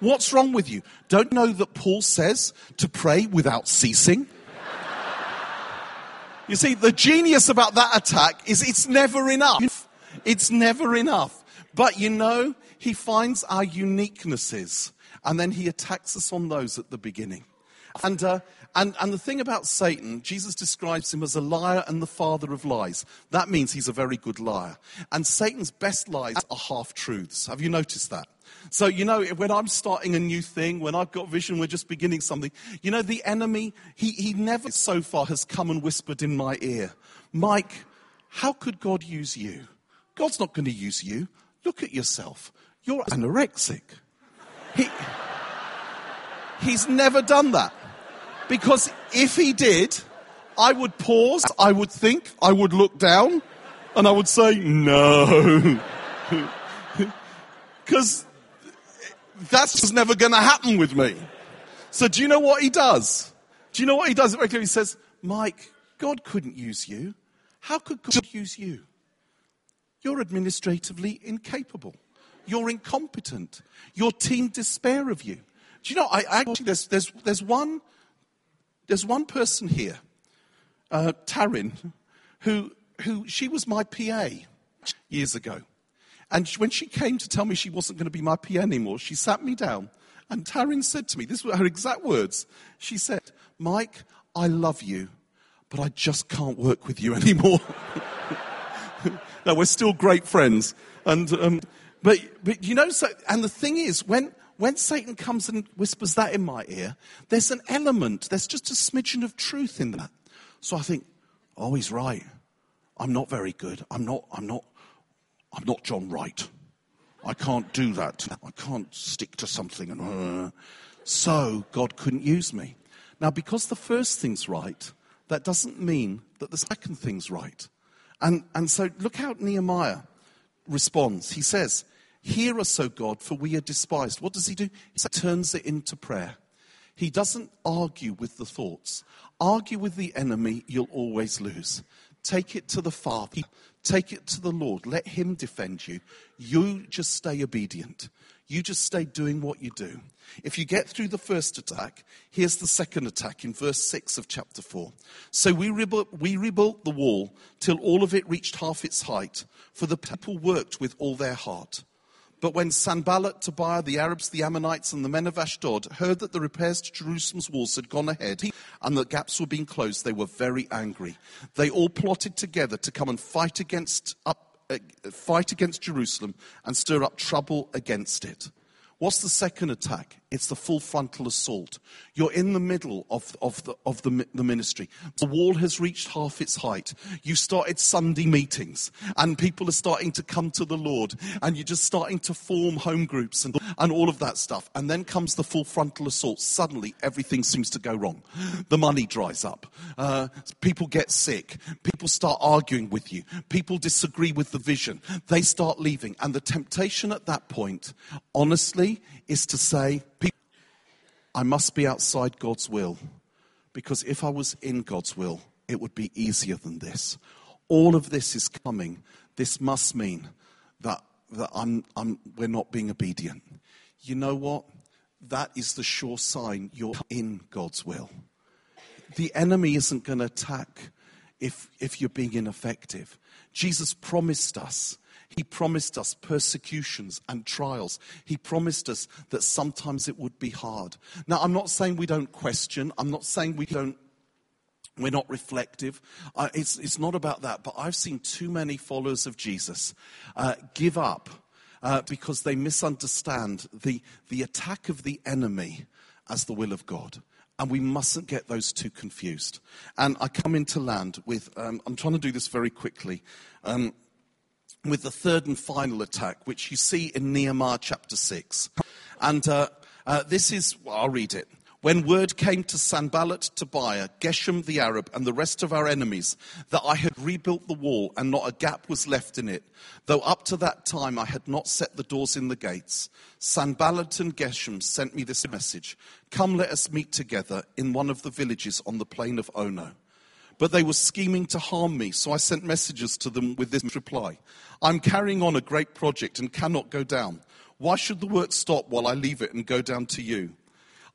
What's wrong with you? Don't know that Paul says to pray without ceasing? You see, the genius about that attack is it's never enough. It's never enough. But you know, he finds our uniquenesses and then he attacks us on those at the beginning. And, uh, and, and the thing about Satan, Jesus describes him as a liar and the father of lies. That means he's a very good liar. And Satan's best lies are half truths. Have you noticed that? So, you know, when I'm starting a new thing, when I've got vision, we're just beginning something, you know, the enemy, he, he never so far has come and whispered in my ear, Mike, how could God use you? God's not going to use you. Look at yourself. You're anorexic. He, he's never done that. Because if he did, I would pause, I would think, I would look down, and I would say, no. Because that's just never going to happen with me. So do you know what he does? Do you know what he does? He says, Mike, God couldn't use you. How could God use you? You're administratively incapable. You're incompetent. Your team despair of you. Do you know, I actually, there's, there's, there's one there's one person here, uh, Taryn, who, who she was my PA years ago. And when she came to tell me she wasn't going to be my PA anymore, she sat me down and Taryn said to me, this were her exact words. She said, Mike, I love you, but I just can't work with you anymore. no, we're still great friends. And, um, but, but you know, so, and the thing is, when, when Satan comes and whispers that in my ear, there's an element, there's just a smidgen of truth in that. So I think, oh, he's right. I'm not very good. I'm not, I'm not, I'm not John Wright. I can't do that. I can't stick to something. And, uh, so God couldn't use me. Now, because the first thing's right, that doesn't mean that the second thing's right. And, and so look how Nehemiah responds. He says, Hear us, O God, for we are despised. What does he do? He turns it into prayer. He doesn't argue with the thoughts. Argue with the enemy, you'll always lose. Take it to the Father. Take it to the Lord. Let Him defend you. You just stay obedient. You just stay doing what you do. If you get through the first attack, here's the second attack in verse 6 of chapter 4. So we rebuilt, we rebuilt the wall till all of it reached half its height, for the people worked with all their heart. But when Sanballat, Tobiah, the Arabs, the Ammonites, and the men of Ashdod heard that the repairs to Jerusalem's walls had gone ahead and that gaps were being closed, they were very angry. They all plotted together to come and fight against, up, uh, fight against Jerusalem and stir up trouble against it. What's the second attack? It's the full frontal assault. You're in the middle of, of, the, of the, the ministry. The wall has reached half its height. You started Sunday meetings, and people are starting to come to the Lord, and you're just starting to form home groups and, and all of that stuff. And then comes the full frontal assault. Suddenly, everything seems to go wrong. The money dries up. Uh, people get sick. People start arguing with you. People disagree with the vision. They start leaving. And the temptation at that point, honestly, is to say, I must be outside God's will. Because if I was in God's will, it would be easier than this. All of this is coming. This must mean that, that I'm, I'm, we're not being obedient. You know what? That is the sure sign you're in God's will. The enemy isn't going to attack if, if you're being ineffective. Jesus promised us he promised us persecutions and trials. He promised us that sometimes it would be hard. Now, I'm not saying we don't question. I'm not saying we don't we're not reflective. Uh, it's, it's not about that. But I've seen too many followers of Jesus uh, give up uh, because they misunderstand the, the attack of the enemy as the will of God. And we mustn't get those two confused. And I come into land with, um, I'm trying to do this very quickly. Um, with the third and final attack, which you see in Nehemiah chapter 6. And uh, uh, this is, well, I'll read it. When word came to Sanballat, Tobiah, Geshem the Arab, and the rest of our enemies that I had rebuilt the wall and not a gap was left in it, though up to that time I had not set the doors in the gates, Sanballat and Geshem sent me this message Come, let us meet together in one of the villages on the plain of Ono. But they were scheming to harm me, so I sent messages to them with this reply I'm carrying on a great project and cannot go down. Why should the work stop while I leave it and go down to you?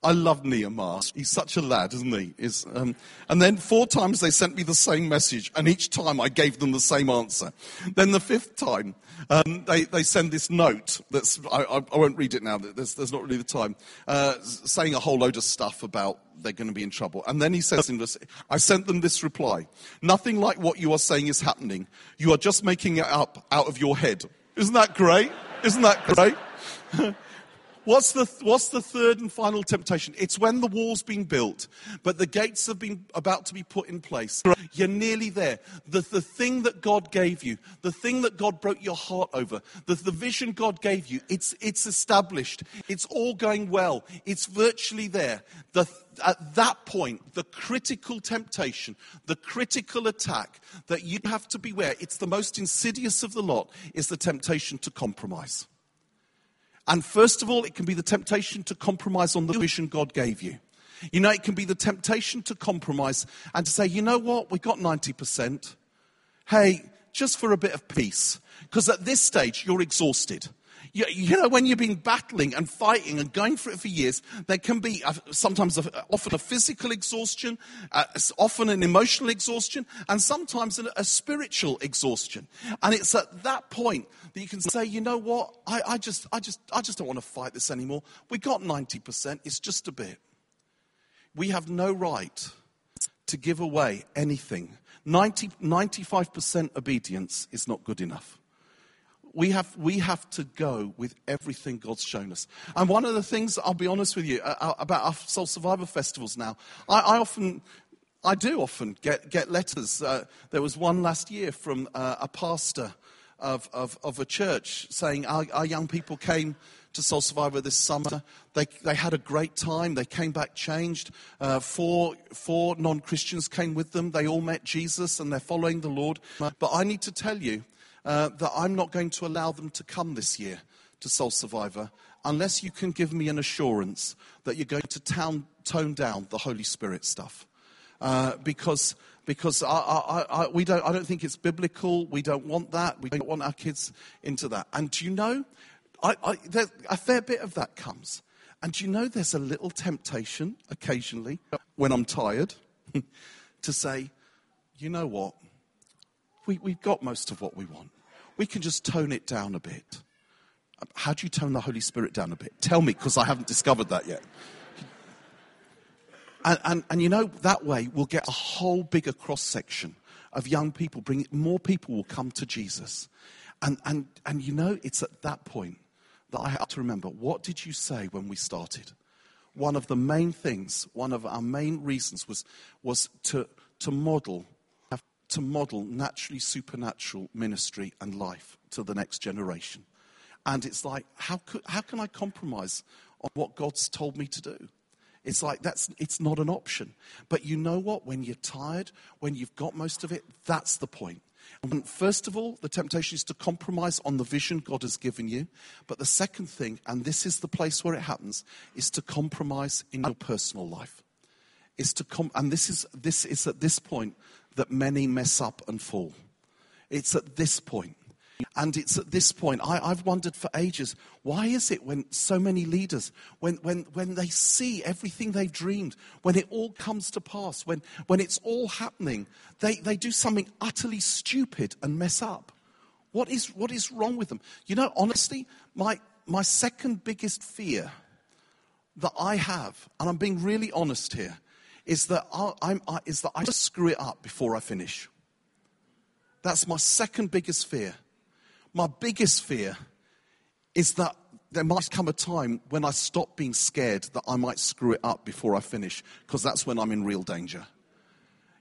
I love Nehemiah. He's such a lad, isn't he? Is, um, and then four times they sent me the same message, and each time I gave them the same answer. Then the fifth time, um, they, they send this note that's, I, I, won't read it now, there's, there's, not really the time, uh, saying a whole load of stuff about they're going to be in trouble. And then he says in I sent them this reply Nothing like what you are saying is happening. You are just making it up out of your head. Isn't that great? Isn't that great? What's the, what's the third and final temptation? It's when the wall's been built, but the gates have been about to be put in place. You're nearly there. The, the thing that God gave you, the thing that God broke your heart over, the, the vision God gave you, it's, it's established. It's all going well. It's virtually there. The, at that point, the critical temptation, the critical attack that you have to beware, it's the most insidious of the lot, is the temptation to compromise. And first of all, it can be the temptation to compromise on the vision God gave you. You know, it can be the temptation to compromise and to say, you know what, we've got 90%. Hey, just for a bit of peace. Because at this stage, you're exhausted. You, you, know, when you've been battling and fighting and going for it for years, there can be a, sometimes a, often a physical exhaustion, uh, often an emotional exhaustion, and sometimes a, a, spiritual exhaustion. And it's at that point that you can say, you know what, I, I, just, I, just, I just don't want to fight this anymore. We got 90%, it's just a bit. We have no right to give away anything. 90, 95% obedience is not good enough we have, we have to go with everything God's shown us. And one of the things, I'll be honest with you, uh, uh, about our Soul Survivor festivals now, I, I often, I do often get, get letters. Uh, there was one last year from uh, a pastor of, of, of a church saying our, our young people came to Soul Survivor this summer. They, they had a great time. They came back changed. Uh, four four non Christians came with them. They all met Jesus and they're following the Lord. But I need to tell you uh, that I'm not going to allow them to come this year to Soul Survivor unless you can give me an assurance that you're going to town, tone down the Holy Spirit stuff. Uh, because because I, I, I, we don't, I don't think it's biblical. We don't want that. We don't want our kids into that. And do you know, a fair bit of that comes. And do you know there's a little temptation occasionally when I'm tired to say, you know what? We, we've got most of what we want. We can just tone it down a bit. How do you tone the Holy Spirit down a bit? Tell me, because I haven't discovered that yet. And, and, and you know, that way we'll get a whole bigger cross section of young people. Bring more people will come to Jesus. And, and, and you know, it's at that point that I have to remember what did you say when we started? One of the main things, one of our main reasons was, was to, to model to model naturally supernatural ministry and life to the next generation. And it's like, how, could, how can I compromise on what God's told me to do? It's like that's it's not an option. But you know what? When you're tired, when you've got most of it, that's the point. And first of all, the temptation is to compromise on the vision God has given you. But the second thing, and this is the place where it happens, is to compromise in your personal life. Is to com- and this is this is at this point that many mess up and fall. It's at this point and it's at this point, I, have wondered for ages, why is it when so many leaders, when, when, when they see everything they've dreamed, when it all comes to pass, when, when it's all happening, they, they do something utterly stupid and mess up? What is, what is wrong with them? You know, honestly, my, my second biggest fear that I have, and I'm being really honest here, is that I, I'm, I, is that I screw it up before I finish. That's my second biggest fear my biggest fear is that there might come a time when I stop being scared that I might screw it up before I finish, because that's when I'm in real danger.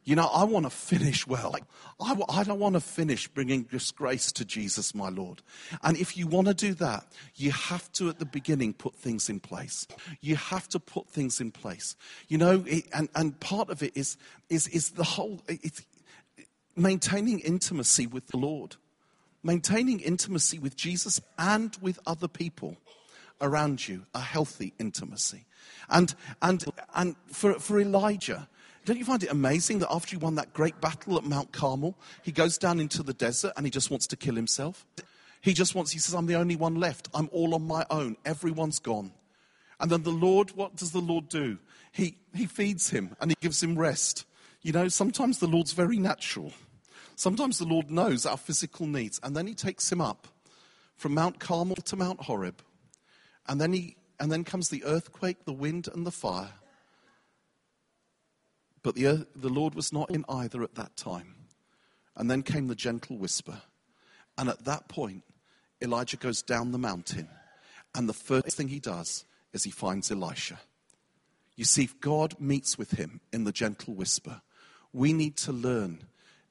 You know, I want to finish well. I, I don't want to finish bringing disgrace to Jesus, my Lord. And if you want to do that, you have to, at the beginning, put things in place. You have to put things in place. You know, it, and, and part of it is, is, is the whole, it's maintaining intimacy with the Lord maintaining intimacy with Jesus and with other people around you, a healthy intimacy. And, and, and for, for Elijah, don't you find it amazing that after he won that great battle at Mount Carmel, he goes down into the desert and he just wants to kill himself? He just wants, he says, I'm the only one left. I'm all on my own. Everyone's gone. And then the Lord, what does the Lord do? He, he feeds him and he gives him rest. You know, sometimes the Lord's very natural. Sometimes the Lord knows our physical needs, and then He takes him up from Mount Carmel to Mount Horeb. And then, he, and then comes the earthquake, the wind, and the fire. But the, earth, the Lord was not in either at that time. And then came the gentle whisper. And at that point, Elijah goes down the mountain. And the first thing he does is he finds Elisha. You see, if God meets with him in the gentle whisper, we need to learn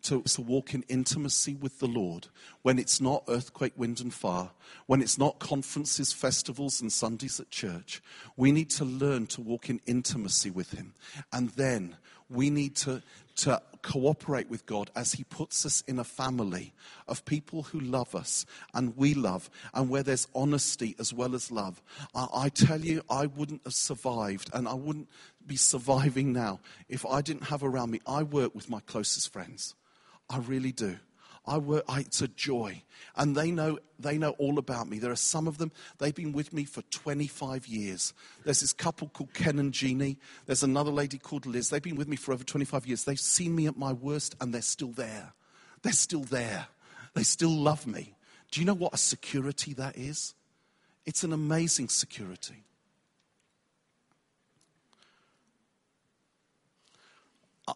to, to walk in intimacy with the Lord when it's not earthquake, wind, and fire, when it's not conferences, festivals, and Sundays at church. We need to learn to walk in intimacy with Him. And then we need to, to cooperate with God as He puts us in a family of people who love us and we love, and where there's honesty as well as love. I, I tell you, I wouldn't have survived, and I wouldn't be surviving now if I didn't have around me. I work with my closest friends. I really do. I work, I, it's a joy. And they know, they know all about me. There are some of them, they've been with me for 25 years. There's this couple called Ken and Jeannie. There's another lady called Liz. They've been with me for over 25 years. They've seen me at my worst and they're still there. They're still there. They still love me. Do you know what a security that is? It's an amazing security.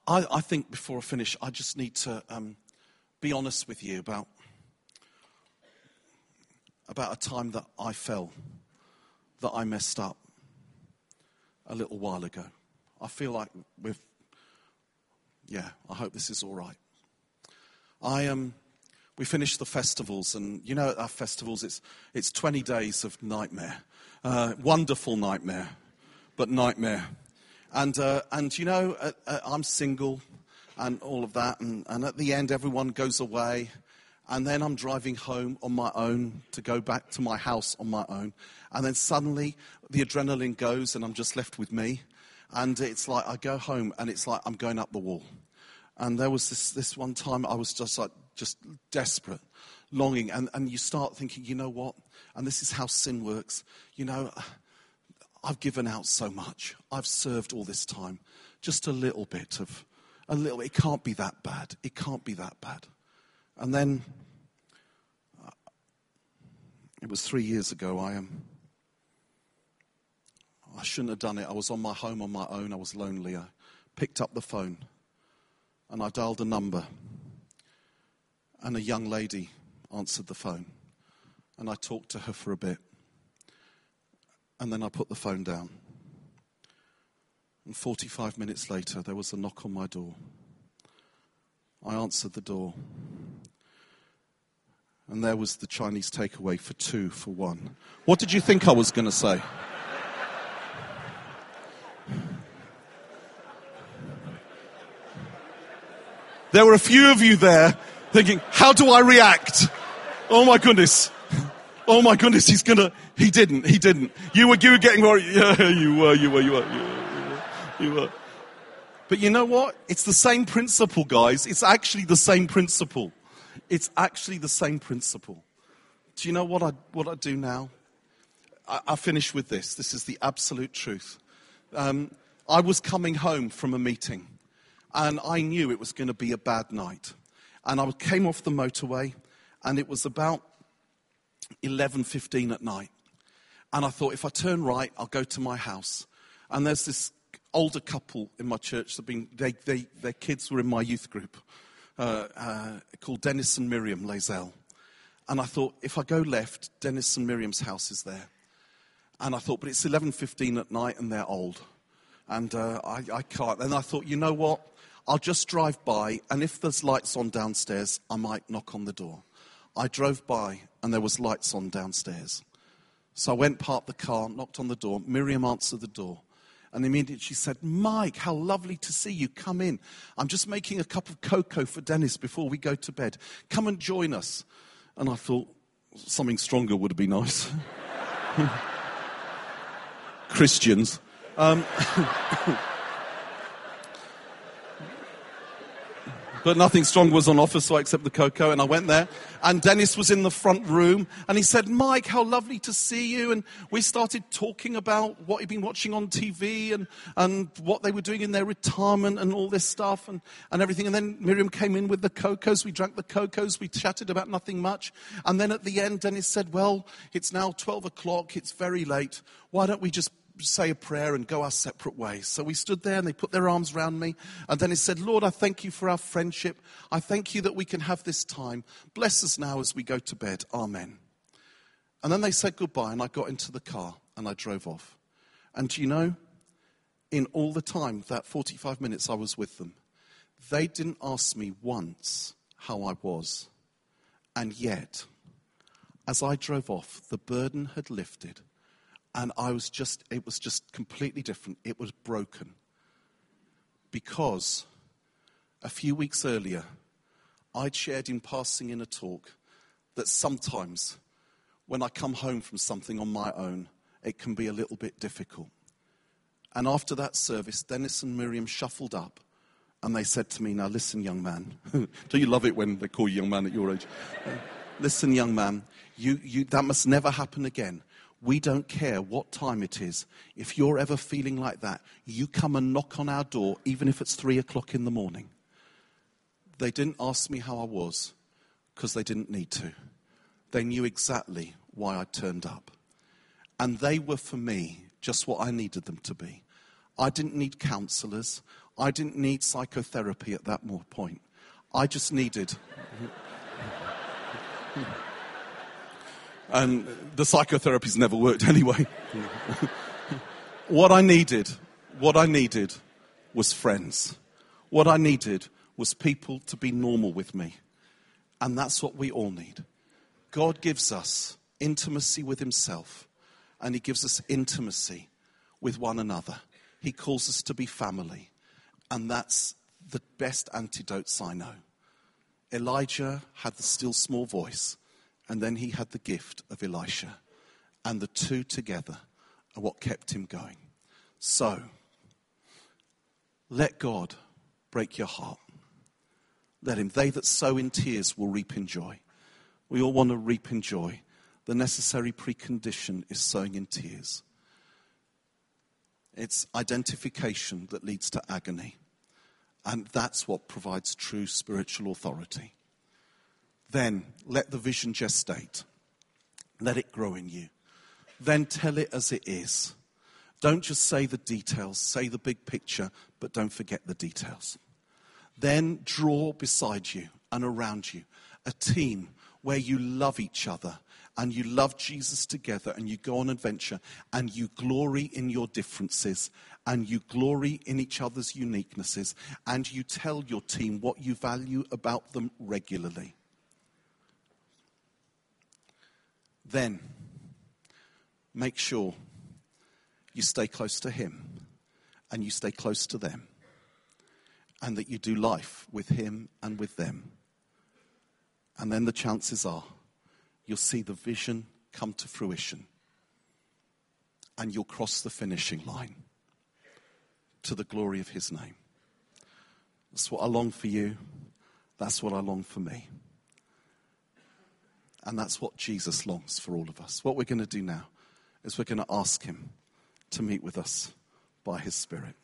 I, I think before I finish, I just need to um, be honest with you about, about a time that I fell, that I messed up a little while ago. I feel like we've, yeah, I hope this is all right. I um, we finished the festivals, and you know, at our festivals, it's, it's 20 days of nightmare. Uh, wonderful nightmare, but nightmare. And, uh, and you know, uh, uh, I'm single and all of that, and, and at the end, everyone goes away. And then I'm driving home on my own to go back to my house on my own. And then suddenly the adrenaline goes, and I'm just left with me. And it's like I go home, and it's like I'm going up the wall. And there was this, this one time I was just like, just desperate, longing. And, and you start thinking, you know what? And this is how sin works. You know, I've given out so much. I've served all this time. Just a little bit of, a little, it can't be that bad. It can't be that bad. And then, uh, it was three years ago, I am. Um, I shouldn't have done it. I was on my home on my own. I was lonely. I picked up the phone and I dialed a number. And a young lady answered the phone. And I talked to her for a bit. And then I put the phone down. And 45 minutes later, there was a knock on my door. I answered the door. And there was the Chinese takeaway for two for one. What did you think I was going to say? There were a few of you there thinking, how do I react? Oh my goodness. Oh my goodness, he's gonna, he didn't, he didn't. You were, you were getting worried. Yeah, you were, you were, you were, you were, you were. But you know what? It's the same principle, guys. It's actually the same principle. It's actually the same principle. Do you know what I, what I do now? I, I finish with this. This is the absolute truth. Um, I was coming home from a meeting and I knew it was going to be a bad night. And I came off the motorway, and it was about 11.15 at night. And I thought, if I turn right, I'll go to my house. And there's this older couple in my church. Been, they, they, their kids were in my youth group uh, uh, called Dennis and Miriam Lazell. And I thought, if I go left, Dennis and Miriam's house is there. And I thought, but it's 11.15 at night and they're old. And uh, I, I can't. And I thought, you know what? I'll just drive by, and if there's lights on downstairs, I might knock on the door. I drove by, and there was lights on downstairs. So I went, parked the car, knocked on the door. Miriam answered the door. And immediately she said, Mike, how lovely to see you. Come in. I'm just making a cup of cocoa for Dennis before we go to bed. Come and join us. And I thought, something stronger would be nice. Christians. Um, but nothing strong was on offer, so I accepted the cocoa and I went there. And Dennis was in the front room and he said, Mike, how lovely to see you. And we started talking about what he'd been watching on TV and, and what they were doing in their retirement and all this stuff and, and everything. And then Miriam came in with the cocos. We drank the cocos. We chatted about nothing much. And then at the end, Dennis said, well, it's now 12 o'clock. It's very late. Why don't we just say a prayer and go our separate ways. So we stood there and they put their arms around me. And then he said, Lord, I thank you for our friendship. I thank you that we can have this time. Bless us now as we go to bed. Amen. And then they said goodbye and I got into the car and I drove off. And do you know, in all the time, that 45 minutes I was with them, they didn't ask me once how I was. And yet, as I drove off, the burden had lifted and I was just, it was just completely different. It was broken. Because a few weeks earlier, I'd shared in passing in a talk that sometimes when I come home from something on my own, it can be a little bit difficult. And after that service, Dennis and Miriam shuffled up and they said to me, Now listen, young man. Do you love it when they call you young man at your age? listen, young man, you, you, that must never happen again. We don't care what time it is. If you're ever feeling like that, you come and knock on our door, even if it's three o'clock in the morning. They didn't ask me how I was because they didn't need to. They knew exactly why I turned up. And they were for me just what I needed them to be. I didn't need counselors. I didn't need psychotherapy at that point. I just needed. And the psychotherapies never worked anyway. what I needed, what I needed was friends. What I needed was people to be normal with me. And that's what we all need. God gives us intimacy with Himself, and He gives us intimacy with one another. He calls us to be family, and that's the best antidotes I know. Elijah had the still small voice, and then he had the gift of Elisha. And the two together are what kept him going. So, let God break your heart. Let him. They that sow in tears will reap in joy. We all want to reap in joy. The necessary precondition is sowing in tears. It's identification that leads to agony. And that's what provides true spiritual authority. Then let the vision gestate. Let it grow in you. Then tell it as it is. Don't just say the details, say the big picture, but don't forget the details. Then draw beside you and around you a team where you love each other and you love Jesus together and you go on adventure and you glory in your differences and you glory in each other's uniquenesses and you tell your team what you value about them regularly. Then make sure you stay close to Him and you stay close to them and that you do life with Him and with them. And then the chances are you'll see the vision come to fruition and you'll cross the finishing line to the glory of His name. That's what I long for you. That's what I long for me. And that's what Jesus longs for all of us. What we're going to do now is we're going to ask Him to meet with us by His Spirit.